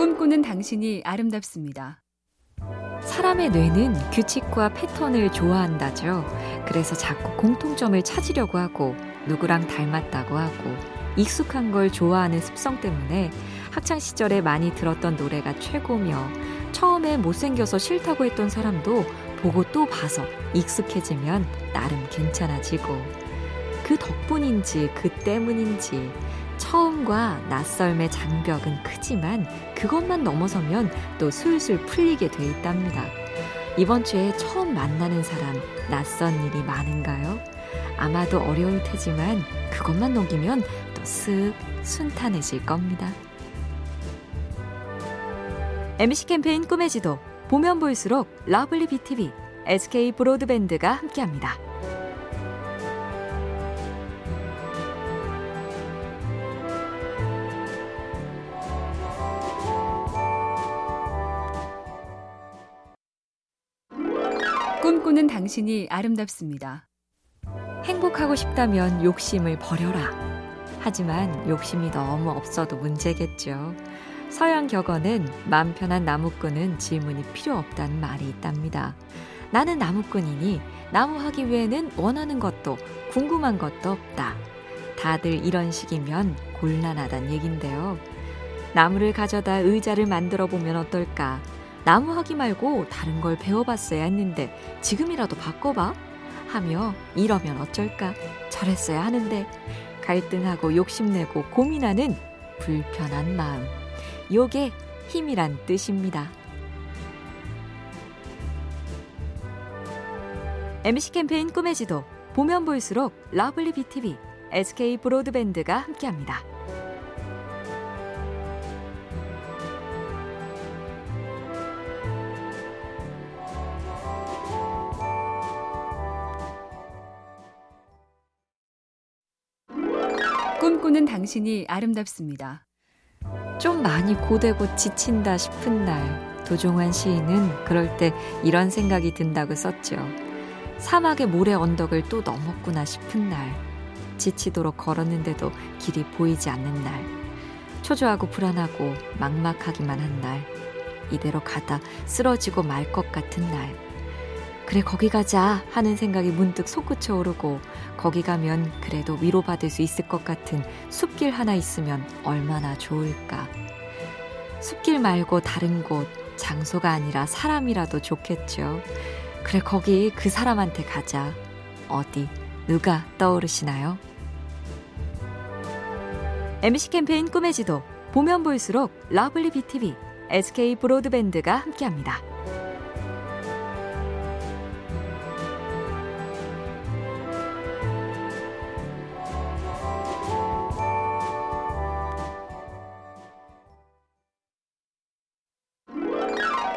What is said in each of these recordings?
꿈꾸는 당신이 아름답습니다. 사람의 뇌는 규칙과 패턴을 좋아한다죠. 그래서 자꾸 공통점을 찾으려고 하고 누구랑 닮았다고 하고 익숙한 걸 좋아하는 습성 때문에 학창 시절에 많이 들었던 노래가 최고며 처음에 못생겨서 싫다고 했던 사람도 보고 또 봐서 익숙해지면 나름 괜찮아지고 그 덕분인지 그 때문인지 처음과 낯설의 장벽은 크지만 그것만 넘어서면 또 술술 풀리게 돼 있답니다. 이번 주에 처음 만나는 사람 낯선 일이 많은가요? 아마도 어려울 테지만 그것만 넘기면 또 쓱 순탄해질 겁니다. MC 캠페인 꿈의 지도 보면 볼수록 lovely BTV, SK 브로드밴드가 함께합니다. 꿈꾸는 당신이 아름답습니다. 행복하고 싶다면 욕심을 버려라. 하지만 욕심이 너무 없어도 문제겠죠. 서양 격언은 마음 편한 나무꾼은 질문이 필요 없다는 말이 있답니다. 나는 나무꾼이니 나무하기 위해는 원하는 것도 궁금한 것도 없다. 다들 이런 식이면 곤란하단 얘긴데요. 나무를 가져다 의자를 만들어 보면 어떨까? 나무하기 말고 다른 걸 배워봤어야 했는데 지금이라도 바꿔봐? 하며 이러면 어쩔까? 저랬어야 하는데 갈등하고 욕심내고 고민하는 불편한 마음. 요게 힘이란 뜻입니다. MC 캠페인 꿈의 지도 보면 볼수록 lovely BTV, SK 브로드밴드가 함께합니다. 꿈꾸는 당신이 아름답습니다. 좀 많이 고되고 지친다 싶은 날, 도종환 시인은 그럴 때 이런 생각이 든다고 썼죠. 사막의 모래 언덕을 또 넘었구나 싶은 날, 지치도록 걸었는데도 길이 보이지 않는 날, 초조하고 불안하고 막막하기만 한 날, 이대로 가다 쓰러지고 말 것 같은 날, 그래 거기 가자 하는 생각이 문득 솟구쳐 오르고 거기 가면 그래도 위로받을 수 있을 것 같은 숲길 하나 있으면 얼마나 좋을까. 숲길 말고 다른 곳, 장소가 아니라 사람이라도 좋겠죠. 그래 거기 그 사람한테 가자. 어디 누가 떠오르시나요? MC 캠페인 꿈의 지도 보면 볼수록 lovely BTV, SK 브로드밴드가 함께합니다.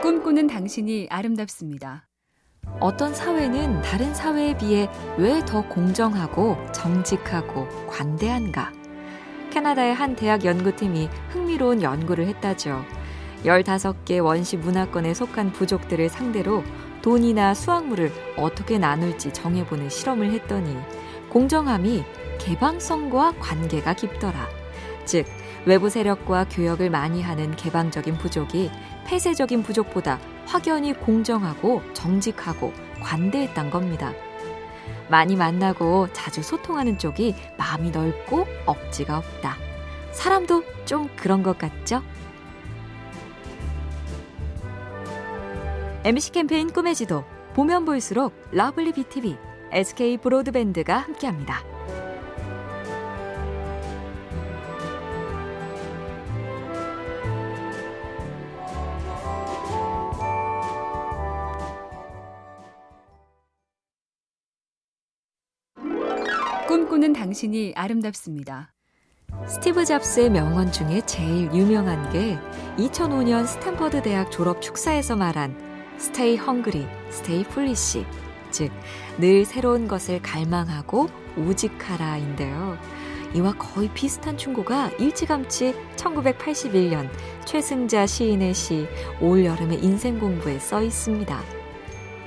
꿈꾸는 당신이 아름답습니다. 어떤 사회는 다른 사회에 비해 왜 더 공정하고 정직하고 관대한가? 캐나다의 한 대학 연구팀이 흥미로운 연구를 했다죠. 15개 원시 문화권에 속한 부족들을 상대로 돈이나 수확물을 어떻게 나눌지 정해보는 실험을 했더니 공정함이 개방성과 관계가 깊더라. 즉, 외부 세력과 교역을 많이 하는 개방적인 부족이 폐쇄적인 부족보다 확연히 공정하고 정직하고 관대했단 겁니다. 많이 만나고 자주 소통하는 쪽이 마음이 넓고 억지가 없다. 사람도 좀 그런 것 같죠? MC 캠페인 꿈의 지도 보면 볼수록 lovely BTV, SK 브로드밴드가 함께합니다. 꿈꾸는 당신이 아름답습니다. 스티브 잡스의 명언 중에 제일 유명한 게 2005년 스탠퍼드 대학 졸업 축사에서 말한 Stay hungry, stay foolish. 즉, 늘 새로운 것을 갈망하고 우직하라인데요. 이와 거의 비슷한 충고가 일찌감치 1981년 최승자 시인의 시 올 여름의 인생 공부에 써 있습니다.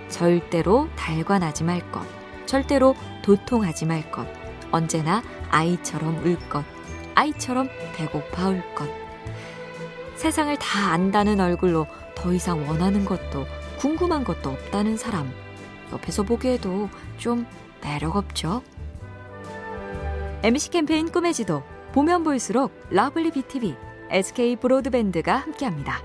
절대로 달관하지 말 것. 절대로 도통하지 말 것. 언제나 아이처럼 울 것. 아이처럼 배고파 울 것. 세상을 다 안다는 얼굴로 더 이상 원하는 것도 궁금한 것도 없다는 사람. 옆에서 보기에도 좀 매력 없죠? MC 캠페인 꿈의 지도 보면 볼수록 lovely BTV, SK 브로드밴드가 함께합니다.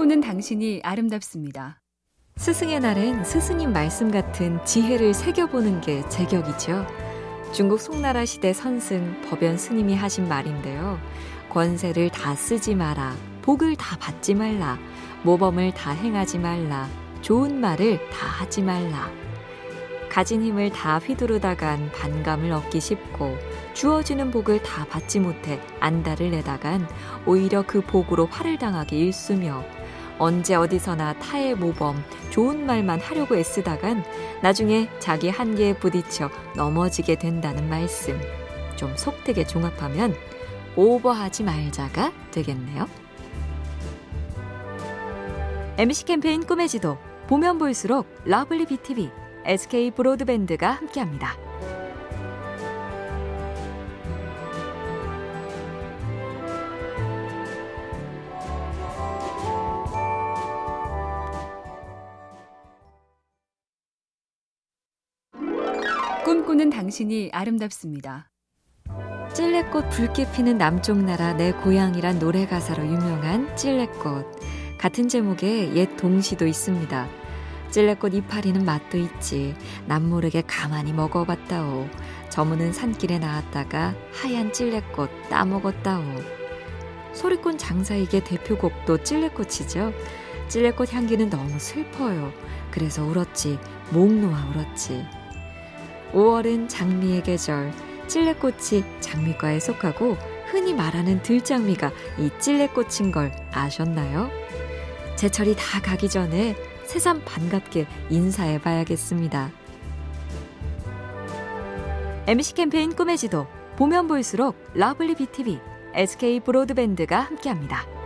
꿈꾸는 당신이 아름답습니다. 스승의 날엔 스승님 말씀 같은 지혜를 새겨보는 게 제격이죠. 중국 송나라 시대 선승 법연 스님이 하신 말인데요. 권세를 다 쓰지 마라. 복을 다 받지 말라. 모범을 다 행하지 말라. 좋은 말을 다 하지 말라. 가진 힘을 다 휘두르다간 반감을 얻기 쉽고 주어지는 복을 다 받지 못해 안달을 내다간 오히려 그 복으로 화를 당하기 일쑤며 언제 어디서나 타의 모범, 좋은 말만 하려고 애쓰다간 나중에 자기 한계에 부딪혀 넘어지게 된다는 말씀. 좀 속되게 종합하면 오버하지 말자가 되겠네요. MC 캠페인 꿈의 지도 보면 볼수록 lovely BTV, SK 브로드밴드가 함께합니다. 꿈꾸는 당신이 아름답습니다. 찔레꽃 붉게 피는 남쪽 나라 내 고향이란 노래 가사로 유명한 찔레꽃. 같은 제목의 옛 동시도 있습니다. 찔레꽃 이파리는 맛도 있지. 남모르게 가만히 먹어봤다오. 저무는 산길에 나왔다가 하얀 찔레꽃 따먹었다오. 소리꾼 장사에게 대표곡도 찔레꽃이죠. 찔레꽃 향기는 너무 슬퍼요. 그래서 울었지. 목 놓아 울었지. 5월은 장미의 계절. 찔레꽃이 장미과에 속하고 흔히 말하는 들장미가 이 찔레꽃인 걸 아셨나요? 제철이 다 가기 전에 새삼 반갑게 인사해 봐야겠습니다. MC 캠페인 꿈의 지도 보면 볼수록 lovely BTV, SK 브로드밴드가 함께합니다.